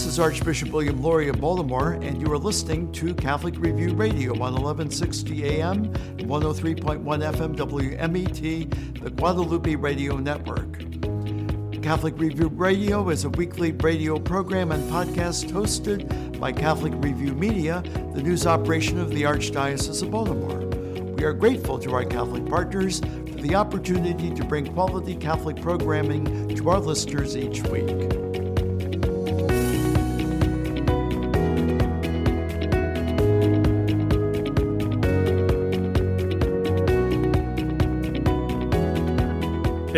This is Archbishop William Lori of Baltimore, and you are listening to Catholic Review Radio on 1160 AM and 103.1 FM WMET, the Guadalupe Radio Network. Catholic Review Radio is a weekly radio program and podcast hosted by Catholic Review Media, the news operation of the Archdiocese of Baltimore. We are grateful to our Catholic partners for the opportunity to bring quality Catholic programming to our listeners each week.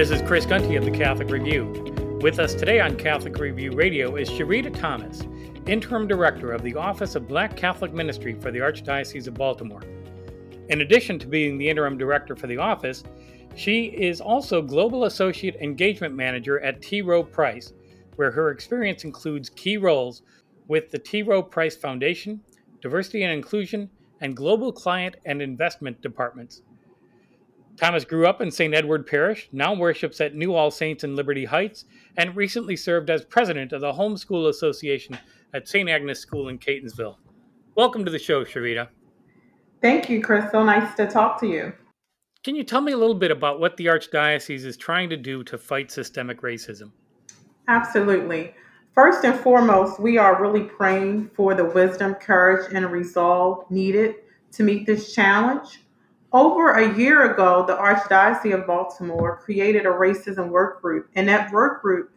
This is Chris Gunty of the Catholic Review. With us today on Catholic Review Radio is Sherita Thomas, Interim Director of the Office of Black Catholic Ministry for the Archdiocese of Baltimore. In addition to being the Interim Director for the office, she is also Global Associate Engagement Manager at T. Rowe Price, where her experience includes key roles with the T. Rowe Price Foundation, Diversity and Inclusion, and Global Client and Investment Departments. Thomas grew up in St. Edward Parish, now worships at New All Saints in Liberty Heights, and recently served as president of the Homeschool Association at St. Agnes School in Catonsville. Welcome to the show, Sherita. Thank you, Chris. So nice to talk to you. Can you tell me a little bit about what the Archdiocese is trying to do to fight systemic racism? Absolutely. First and foremost, we are really praying for the wisdom, courage, and resolve needed to meet this challenge. Over a year ago, the Archdiocese of Baltimore created a racism work group, and that work group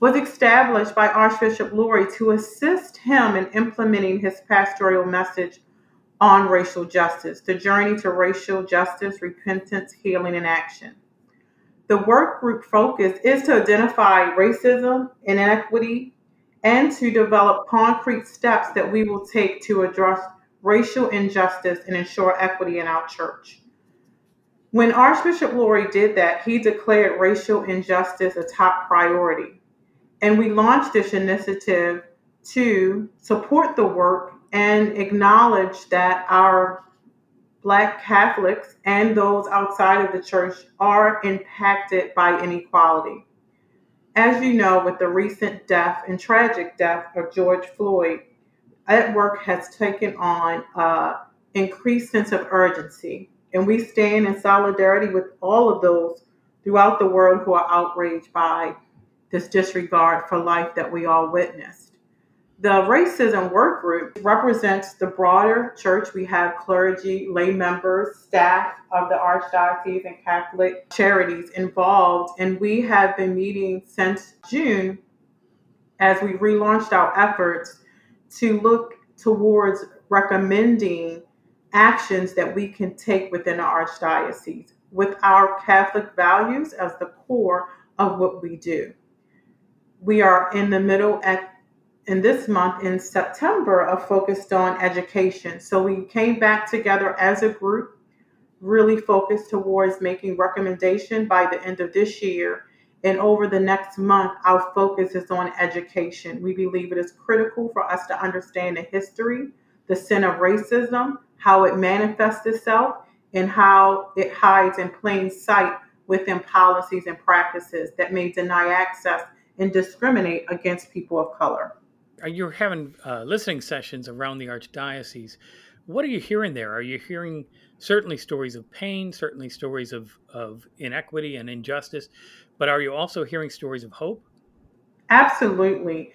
was established by Archbishop Lori to assist him in implementing his pastoral message on racial justice, the journey to racial justice, repentance, healing, and action. The work group focus is to identify racism, and inequity, and to develop concrete steps that we will take to address racial injustice and ensure equity in our church. When Archbishop Lori did that, he declared racial injustice a top priority. And we launched this initiative to support the work and acknowledge that our Black Catholics and those outside of the church are impacted by inequality. As you know, with the recent death and tragic death of George Floyd, that work has taken on an increased sense of urgency and we stand in solidarity with all of those throughout the world who are outraged by this disregard for life that we all witnessed. The Racism Work Group represents the broader church. We have clergy, lay members, staff of the Archdiocese, and Catholic charities involved. And we have been meeting since June as we relaunched our efforts to look towards recommending actions that we can take within our archdiocese with our Catholic values as the core of what we do. We are in the middle at in this month in September of focused on education. So we came back together as a group, really focused towards making recommendation by the end of this year. And over the next month, our focus is on education. We believe it is critical for us to understand the history, the sin of racism, how it manifests itself, and how it hides in plain sight within policies and practices that may deny access and discriminate against people of color. You're having uh, listening sessions around the Archdiocese. What are you hearing there? Are you hearing certainly stories of pain, certainly stories of, of inequity and injustice, but are you also hearing stories of hope? Absolutely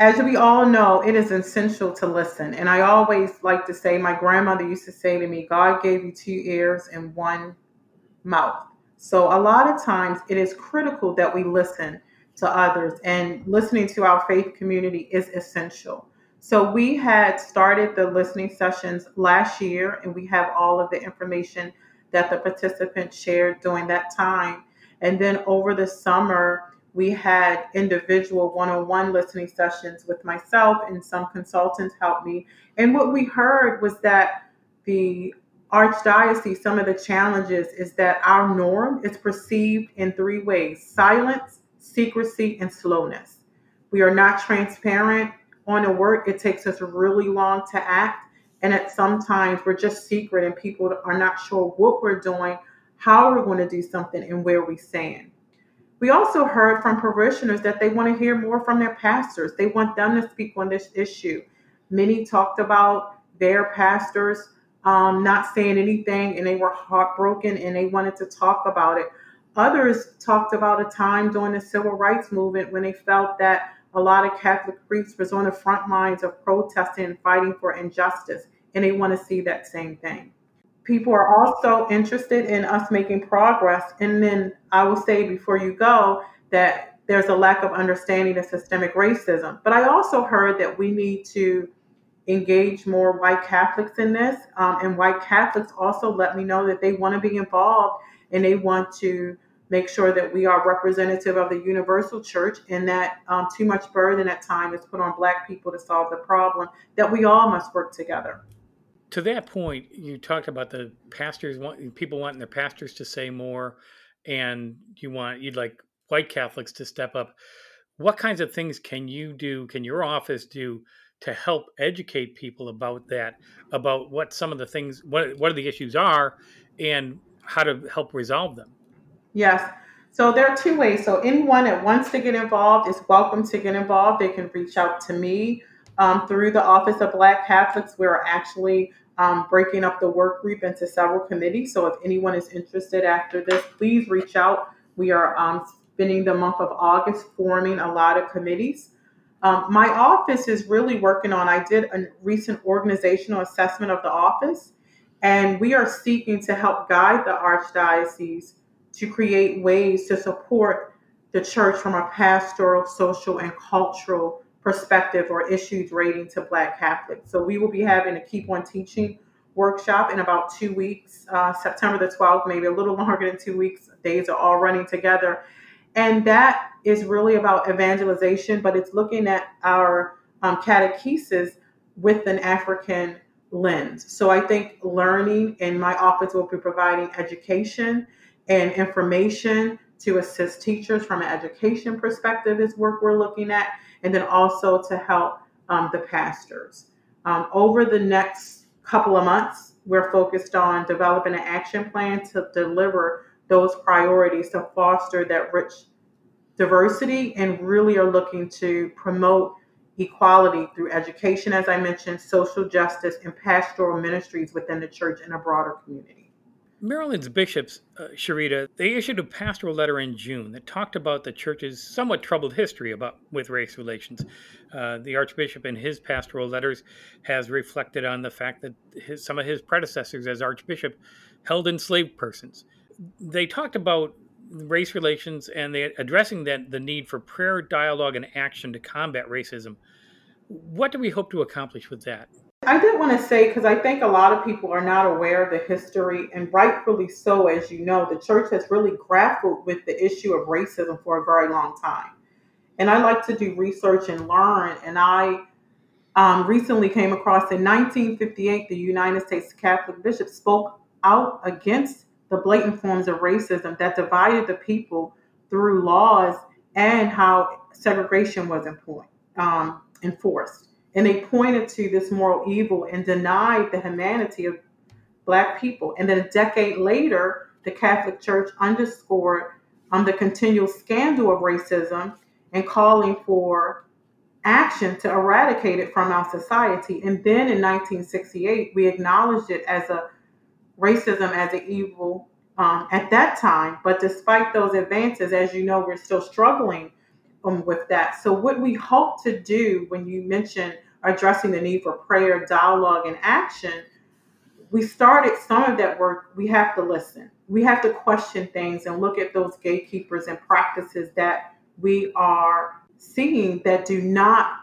as we all know, it is essential to listen. And I always like to say, my grandmother used to say to me, God gave you two ears and one mouth. So a lot of times it is critical that we listen to others, and listening to our faith community is essential. So we had started the listening sessions last year, and we have all of the information that the participants shared during that time. And then over the summer, we had individual one-on-one listening sessions with myself and some consultants helped me. And what we heard was that the archdiocese some of the challenges is that our norm is perceived in three ways silence secrecy and slowness. We are not transparent on the work it takes us really long to act. And at sometimes we're just secret and people are not sure what we're doing how we're going to do something and where we stand We also heard from parishioners that they want to hear more from their pastors. They want them to speak on this issue. Many talked about their pastors um, not saying anything and they were heartbroken and they wanted to talk about it. Others talked about a time during the civil rights movement when they felt that a lot of Catholic priests was on the front lines of protesting and fighting for injustice, and they want to see that same thing. People are also interested in us making progress. And then I will say before you go that there's a lack of understanding of systemic racism. But I also heard that we need to engage more white Catholics in this. Um, and white Catholics also let me know that they want to be involved and they want to make sure that we are representative of the universal church and that um, too much burden at time is put on black people to solve the problem that we all must work together to that point you talked about the pastors want people wanting their pastors to say more and you want you'd like white catholics to step up what kinds of things can you do can your office do to help educate people about that about what some of the things what what are the issues are and how to help resolve them Yes. So there are two ways. So anyone that wants to get involved is welcome to get involved. They can reach out to me um, through the Office of Black Catholics. We're actually um, breaking up the work group into several committees. So if anyone is interested after this, please reach out. We are um, spending the month of August forming a lot of committees. Um, my office is really working on, I did a recent organizational assessment of the office, and we are seeking to help guide the Archdiocese to create ways to support the church from a pastoral, social, and cultural perspective or issues relating to Black Catholics. So we will be having a Keep on Teaching workshop in about two weeks, uh, September the 12th, maybe a little longer than two weeks. Days are all running together. And that is really about evangelization, but it's looking at our um, catechesis with an African lens. So I think learning, and my office will be providing education and information to assist teachers from an education perspective is work we're looking at, and then also to help um, the pastors. Um, over the next couple of months, we're focused on developing an action plan to deliver those priorities to foster that rich diversity and really are looking to promote equality through education, as I mentioned, social justice, and pastoral ministries within the church and a broader community. Maryland's bishops, uh, Sherita, they issued a pastoral letter in June that talked about the church's somewhat troubled history about with race relations. Uh, the archbishop, in his pastoral letters, has reflected on the fact that his, some of his predecessors as archbishop held enslaved persons. They talked about race relations and they addressing that the need for prayer, dialogue, and action to combat racism. What do we hope to accomplish with that? I did want to say, because I think a lot of people are not aware of the history, and rightfully so, as you know, the church has really grappled with the issue of racism for a very long time. And I like to do research and learn. And I um, recently came across in 1958, the United States Catholic bishop spoke out against the blatant forms of racism that divided the people through laws and how segregation was um, enforced and they pointed to this moral evil and denied the humanity of black people. And then a decade later, the Catholic Church underscored um, the continual scandal of racism and calling for action to eradicate it from our society. And then in 1968, we acknowledged it as a racism as an evil um, at that time. But despite those advances, as you know, we're still struggling um, with that. So, what we hope to do when you mention addressing the need for prayer, dialogue, and action, we started some of that work. We have to listen. We have to question things and look at those gatekeepers and practices that we are seeing that do not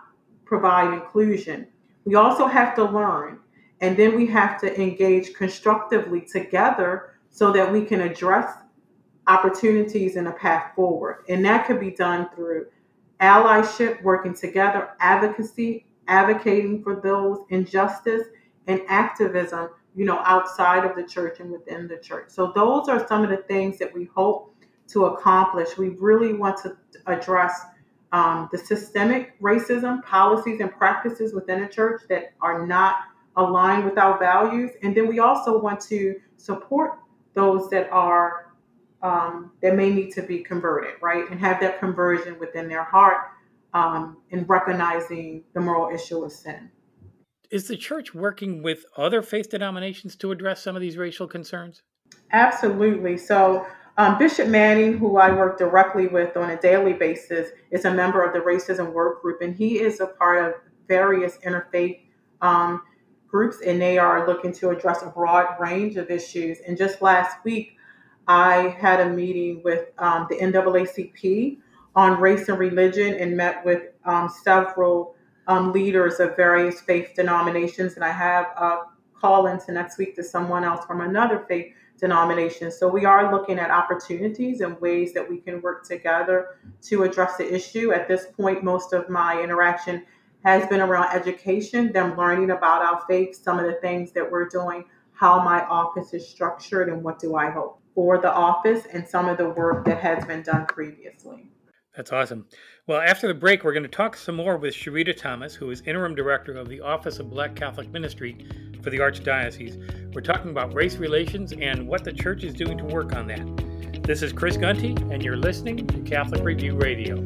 provide inclusion. We also have to learn, and then we have to engage constructively together so that we can address opportunities and a path forward. And that could be done through allyship, working together, advocacy, advocating for those injustice and activism, you know, outside of the church and within the church. So those are some of the things that we hope to accomplish. We really want to address um, the systemic racism policies and practices within the church that are not aligned with our values. And then we also want to support those that are um, that may need to be converted, right? And have that conversion within their heart um, in recognizing the moral issue of sin. Is the church working with other faith denominations to address some of these racial concerns? Absolutely. So, um, Bishop Manning, who I work directly with on a daily basis, is a member of the Racism Work Group, and he is a part of various interfaith um, groups, and they are looking to address a broad range of issues. And just last week, I had a meeting with um, the NAACP on race and religion and met with um, several um, leaders of various faith denominations. And I have a call into next week to someone else from another faith denomination. So we are looking at opportunities and ways that we can work together to address the issue. At this point, most of my interaction has been around education, them learning about our faith, some of the things that we're doing, how my office is structured, and what do I hope for the office, and some of the work that has been done previously. That's awesome. Well, after the break, we're going to talk some more with Sherita Thomas, who is interim director of the Office of Black Catholic Ministry for the Archdiocese. We're talking about race relations and what the church is doing to work on that. This is Chris Gunty, and you're listening to Catholic Review Radio.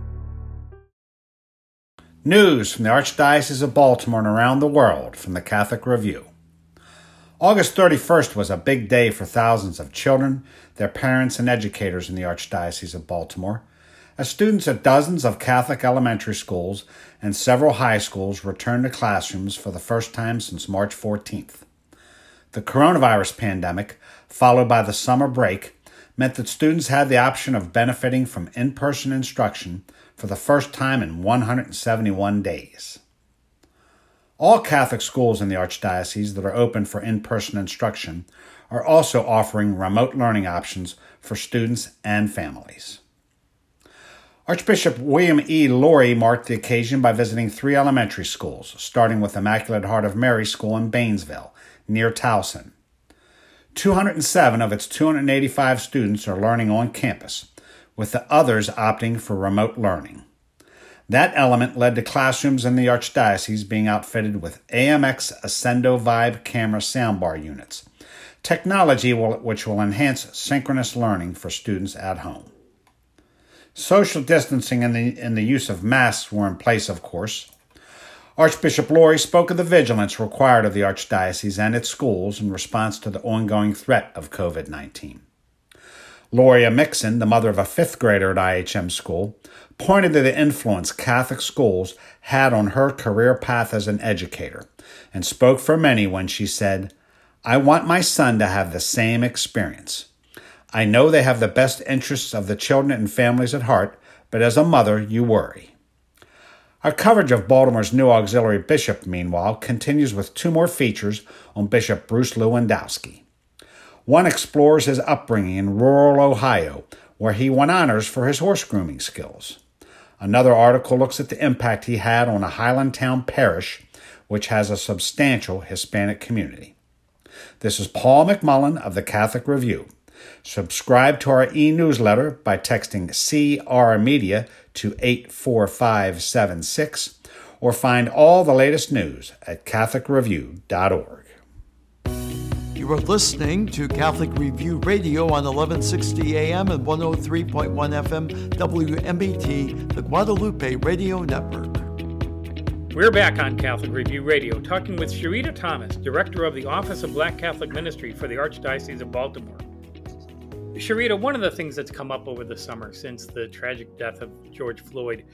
News from the Archdiocese of Baltimore and around the world from the Catholic Review. August 31st was a big day for thousands of children, their parents, and educators in the Archdiocese of Baltimore, as students at dozens of Catholic elementary schools and several high schools returned to classrooms for the first time since March 14th. The coronavirus pandemic, followed by the summer break, meant that students had the option of benefiting from in person instruction for the first time in 171 days. All Catholic schools in the Archdiocese that are open for in person instruction are also offering remote learning options for students and families. Archbishop William E. Lori marked the occasion by visiting three elementary schools, starting with Immaculate Heart of Mary School in Baynesville, near Towson. 207 of its 285 students are learning on campus, with the others opting for remote learning. That element led to classrooms in the Archdiocese being outfitted with AMX Ascendo Vibe camera soundbar units, technology which will enhance synchronous learning for students at home. Social distancing and the, and the use of masks were in place, of course. Archbishop Lori spoke of the vigilance required of the Archdiocese and its schools in response to the ongoing threat of COVID 19. Loria Mixon, the mother of a fifth grader at IHM school, pointed to the influence Catholic schools had on her career path as an educator and spoke for many when she said, I want my son to have the same experience. I know they have the best interests of the children and families at heart, but as a mother, you worry. Our coverage of Baltimore's new auxiliary bishop, meanwhile, continues with two more features on Bishop Bruce Lewandowski. One explores his upbringing in rural Ohio, where he won honors for his horse grooming skills. Another article looks at the impact he had on a Highlandtown parish, which has a substantial Hispanic community. This is Paul McMullen of the Catholic Review. Subscribe to our e newsletter by texting CR Media to 84576 or find all the latest news at CatholicReview.org. You are listening to Catholic Review Radio on 1160 AM and 103.1 FM WMET, the Guadalupe Radio Network. We're back on Catholic Review Radio talking with Sherita Thomas, Director of the Office of Black Catholic Ministry for the Archdiocese of Baltimore. Sherita, one of the things that's come up over the summer since the tragic death of George Floyd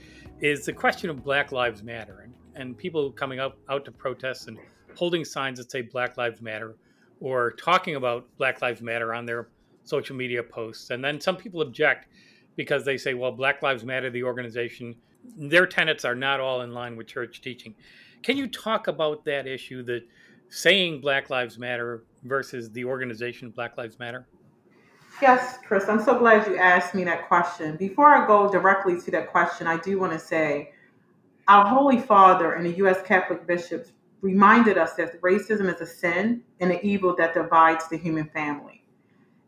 is the question of Black Lives Matter and, and people coming out, out to protests and holding signs that say Black Lives Matter or talking about Black Lives Matter on their social media posts. And then some people object because they say, well, Black Lives Matter, the organization, their tenets are not all in line with church teaching. Can you talk about that issue that saying Black Lives Matter versus the organization Black Lives Matter? Yes, Chris, I'm so glad you asked me that question. Before I go directly to that question, I do want to say our Holy Father and the U.S. Catholic bishops reminded us that racism is a sin and an evil that divides the human family.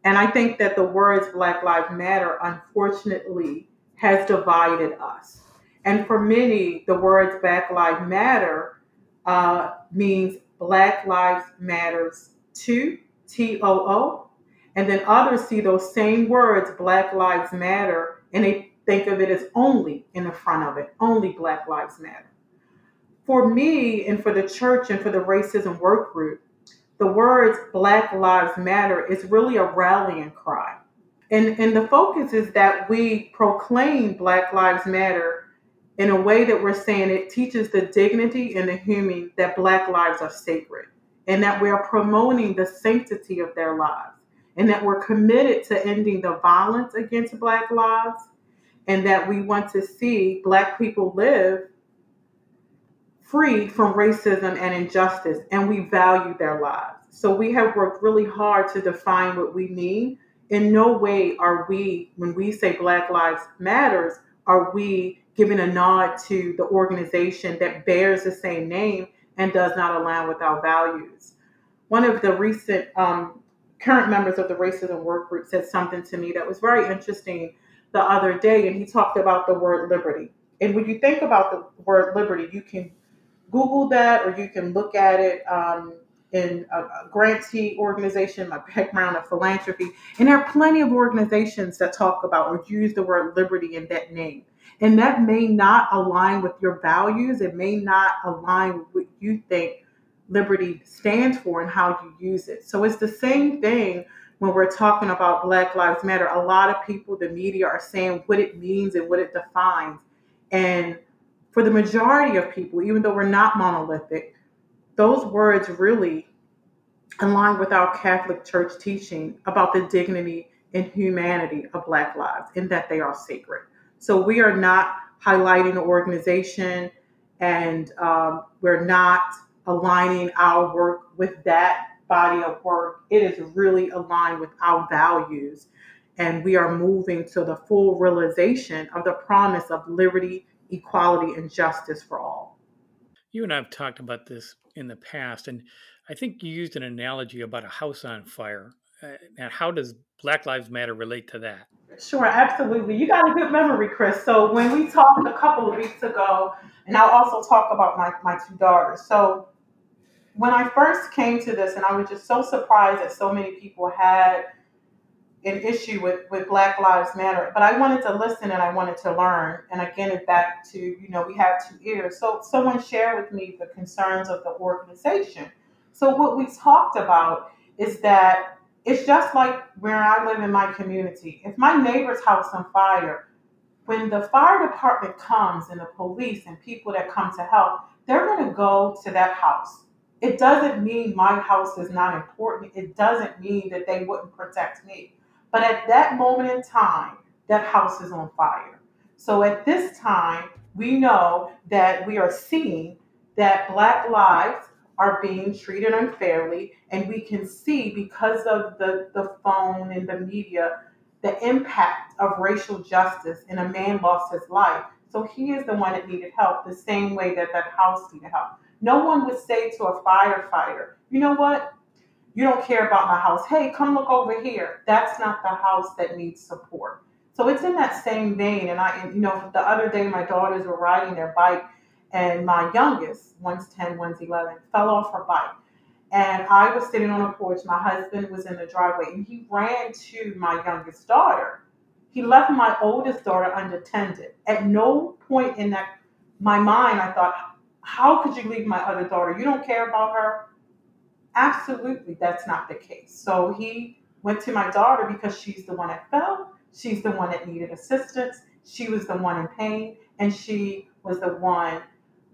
And I think that the words Black Lives Matter, unfortunately, has divided us. And for many, the words Black Lives Matter uh, means Black Lives Matters too, T O O. And then others see those same words, Black Lives Matter, and they think of it as only in the front of it, only Black Lives Matter. For me and for the church and for the racism work group, the words Black Lives Matter is really a rallying cry. And, and the focus is that we proclaim Black Lives Matter in a way that we're saying it teaches the dignity and the human that Black lives are sacred and that we are promoting the sanctity of their lives and that we're committed to ending the violence against Black lives and that we want to see Black people live free from racism and injustice, and we value their lives. So we have worked really hard to define what we mean. In no way are we, when we say Black Lives Matters, are we giving a nod to the organization that bears the same name and does not align with our values. One of the recent um, current members of the racism work group said something to me that was very interesting the other day, and he talked about the word liberty. And when you think about the word liberty, you can Google that or you can look at it um, in a, a grantee organization, my background of philanthropy. And there are plenty of organizations that talk about or use the word liberty in that name. And that may not align with your values. It may not align with what you think liberty stands for and how you use it. So it's the same thing when we're talking about Black Lives Matter. A lot of people, the media, are saying what it means and what it defines. And for the majority of people, even though we're not monolithic, those words really align with our Catholic Church teaching about the dignity and humanity of Black lives and that they are sacred. So we are not highlighting the organization and um, we're not aligning our work with that body of work. It is really aligned with our values. And we are moving to the full realization of the promise of liberty, equality, and justice for all. You and I have talked about this in the past, and I think you used an analogy about a house on fire. Uh, and how does Black Lives Matter relate to that? Sure, absolutely. You got a good memory, Chris. So when we talked a couple of weeks ago, and I'll also talk about my, my two daughters. So when I first came to this, and I was just so surprised that so many people had an issue with, with Black Lives Matter, but I wanted to listen and I wanted to learn. And again, it back to, you know, we have two ears. So someone shared with me the concerns of the organization. So what we talked about is that it's just like where I live in my community. If my neighbor's house on fire, when the fire department comes and the police and people that come to help, they're going to go to that house. It doesn't mean my house is not important. It doesn't mean that they wouldn't protect me. But at that moment in time, that house is on fire. So at this time, we know that we are seeing that Black lives are being treated unfairly. And we can see because of the, the phone and the media, the impact of racial justice and a man lost his life. So he is the one that needed help the same way that that house needed help. No one would say to a firefighter, you know what? You don't care about my house. Hey, come look over here. That's not the house that needs support. So it's in that same vein. And I, you know, the other day my daughters were riding their bike and my youngest, one's 10, one's 11, fell off her bike. And I was sitting on a porch. My husband was in the driveway, and he ran to my youngest daughter. He left my oldest daughter unattended. At no point in that my mind, I thought, how could you leave my other daughter? You don't care about her? Absolutely, that's not the case. So he went to my daughter because she's the one that fell. She's the one that needed assistance. She was the one in pain, and she was the one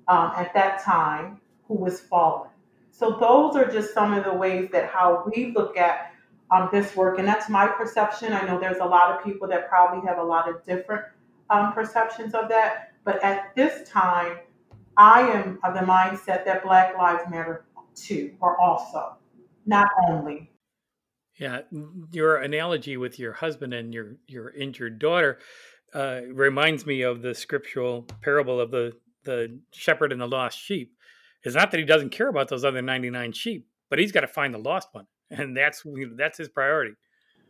um, at that time who was fallen. So those are just some of the ways that how we look at um, this work. And that's my perception. I know there's a lot of people that probably have a lot of different um, perceptions of that. But at this time, I am of the mindset that Black Lives Matter too, or also, not only. Yeah, your analogy with your husband and your your injured daughter uh, reminds me of the scriptural parable of the the shepherd and the lost sheep. It's not that he doesn't care about those other ninety nine sheep, but he's got to find the lost one, and that's that's his priority.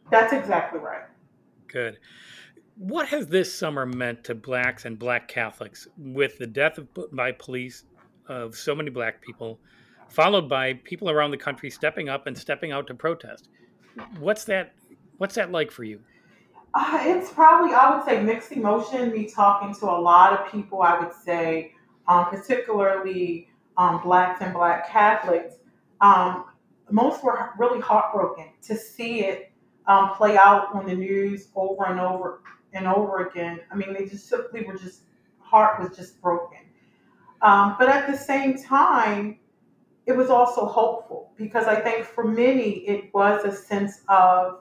That's exactly right. Good. What has this summer meant to blacks and black Catholics with the death of, by police of so many black people, followed by people around the country stepping up and stepping out to protest? What's that? What's that like for you? Uh, it's probably I would say mixed emotion. Me talking to a lot of people, I would say, um, particularly um, blacks and black Catholics. Um, most were really heartbroken to see it um, play out on the news over and over and over again. I mean, they just simply were just heart was just broken. Um, but at the same time, it was also hopeful because I think for many it was a sense of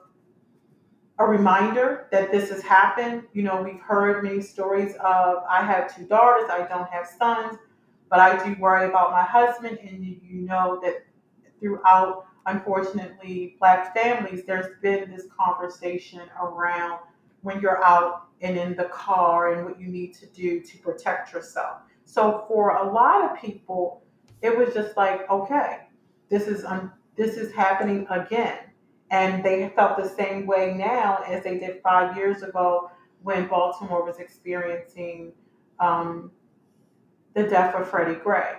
a reminder that this has happened. You know, we've heard many stories of I have two daughters, I don't have sons, but I do worry about my husband. And you know that throughout, unfortunately, Black families, there's been this conversation around when you're out and in the car and what you need to do to protect yourself. So for a lot of people, it was just like, okay, this is um, this is happening again, and they felt the same way now as they did five years ago when Baltimore was experiencing um, the death of Freddie Gray.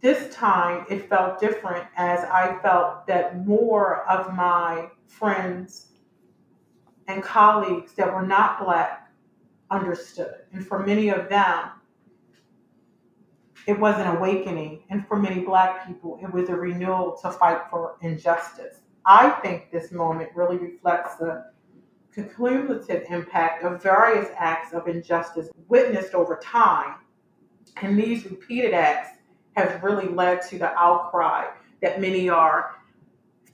This time it felt different as I felt that more of my friends and colleagues that were not Black understood. And for many of them, it was an awakening. And for many Black people, it was a renewal to fight for injustice. I think this moment really reflects the cumulative impact of various acts of injustice witnessed over time. And these repeated acts have really led to the outcry that many are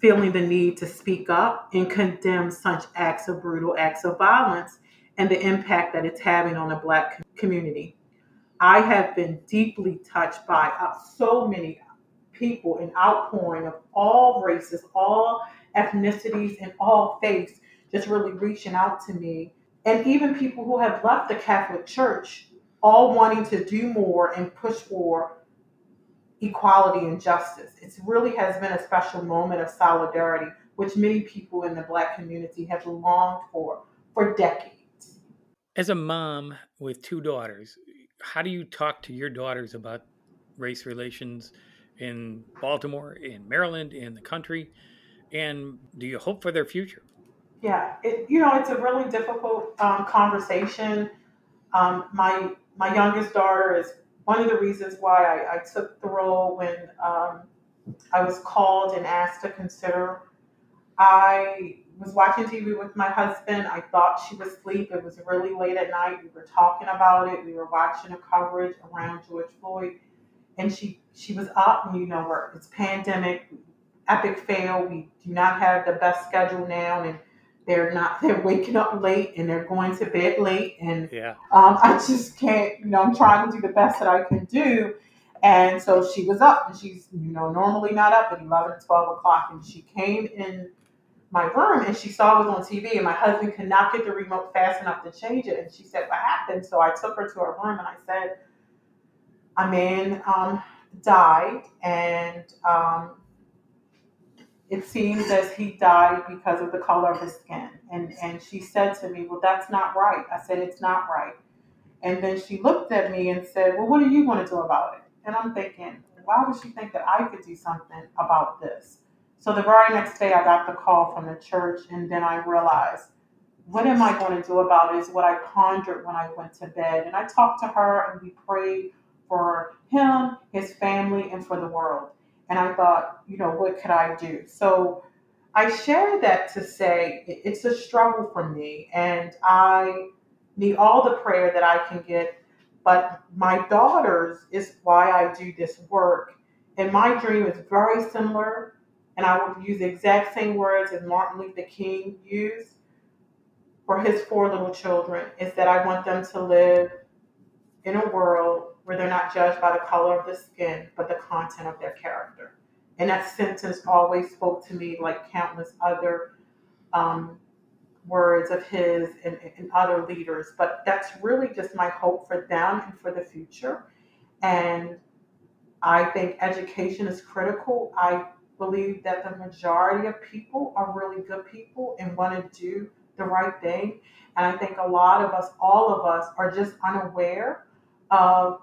feeling the need to speak up and condemn such acts of brutal acts of violence and the impact that it's having on the Black community. I have been deeply touched by uh, so many people, an outpouring of all races, all ethnicities, and all faiths, just really reaching out to me. And even people who have left the Catholic Church, all wanting to do more and push for equality and justice. It really has been a special moment of solidarity, which many people in the Black community have longed for for decades. As a mom with two daughters, how do you talk to your daughters about race relations in Baltimore, in Maryland, in the country? And do you hope for their future? Yeah, it, you know, it's a really difficult um, conversation. Um, my my youngest daughter is one of the reasons why I, I took the role when um, I was called and asked to consider. I was watching TV with my husband. I thought she was asleep. It was really late at night. We were talking about it. We were watching a coverage around George Floyd, and she she was up. And you know, it's pandemic, epic fail. We do not have the best schedule now, and they're not they're waking up late and they're going to bed late and yeah. um, i just can't you know i'm trying to do the best that i can do. And so she was up and she's you know normally not up at 11 12 o'clock. And she came in my room and she saw it was on tv and my husband could not get the remote fast enough to change it. And she said what happened? So i took her to her room and i said a man um, died and um, it seems as he died because of the color of his skin. And, and she said to me, Well, that's not right. I said, It's not right. And then she looked at me and said, Well, what are you going to do about it? And I'm thinking, Why would she think that I could do something about this? So the very next day, I got the call from the church, and then I realized, What am I going to do about it? Is what I pondered when I went to bed. And I talked to her, and we prayed for him, his family, and for the world. And I thought, you know, what could I do? So I share that to say it's a struggle for me, and I need all the prayer that I can get. But my daughters is why I do this work. And my dream is very similar and I will use the exact same words as Martin Luther King used for his four little children, is that I want them to live in a world where they're not judged by the color of the skin, but the content of their character. And that sentence always spoke to me like countless other um, words of his and, and other leaders. But that's really just my hope for them and for the future. And I think education is critical. I believe that the majority of people are really good people and want to do the right thing. And I think a lot of us, all of us, are just unaware of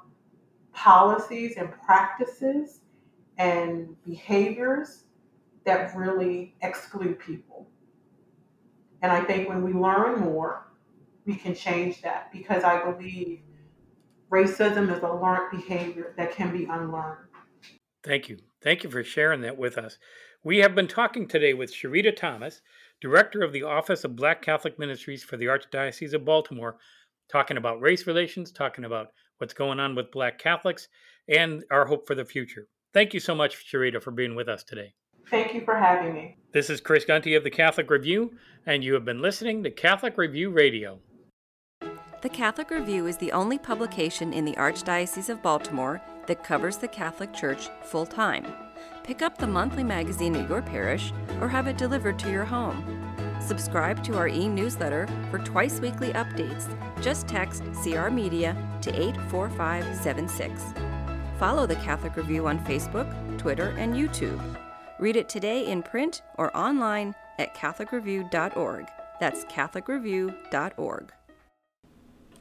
policies and practices and behaviors that really exclude people. And I think when we learn more, we can change that because I believe racism is a learned behavior that can be unlearned. Thank you. Thank you for sharing that with us. We have been talking today with Sherita Thomas, Director of the Office of Black Catholic Ministries for the Archdiocese of Baltimore, talking about race relations, talking about what's going on with Black Catholics, and our hope for the future. Thank you so much, Sherita, for being with us today. Thank you for having me. This is Chris Gunty of the Catholic Review, and you have been listening to Catholic Review Radio. The Catholic Review is the only publication in the Archdiocese of Baltimore that covers the Catholic Church full time. Pick up the monthly magazine at your parish or have it delivered to your home. Subscribe to our e newsletter for twice weekly updates. Just text CR Media to 84576. Follow the Catholic Review on Facebook, Twitter, and YouTube. Read it today in print or online at CatholicReview.org. That's CatholicReview.org.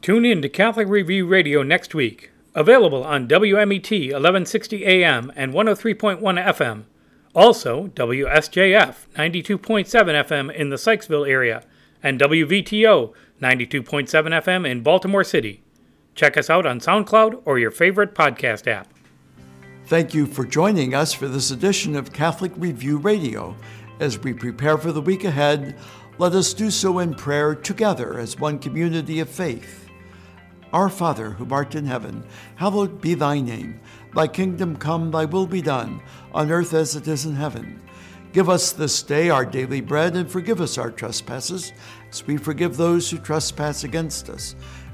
Tune in to Catholic Review Radio next week. Available on WMET 1160 AM and 103.1 FM. Also, WSJF 92.7 FM in the Sykesville area and WVTO 92.7 FM in Baltimore City. Check us out on SoundCloud or your favorite podcast app. Thank you for joining us for this edition of Catholic Review Radio. As we prepare for the week ahead, let us do so in prayer together as one community of faith. Our Father, who art in heaven, hallowed be thy name. Thy kingdom come, thy will be done, on earth as it is in heaven. Give us this day our daily bread, and forgive us our trespasses, as we forgive those who trespass against us.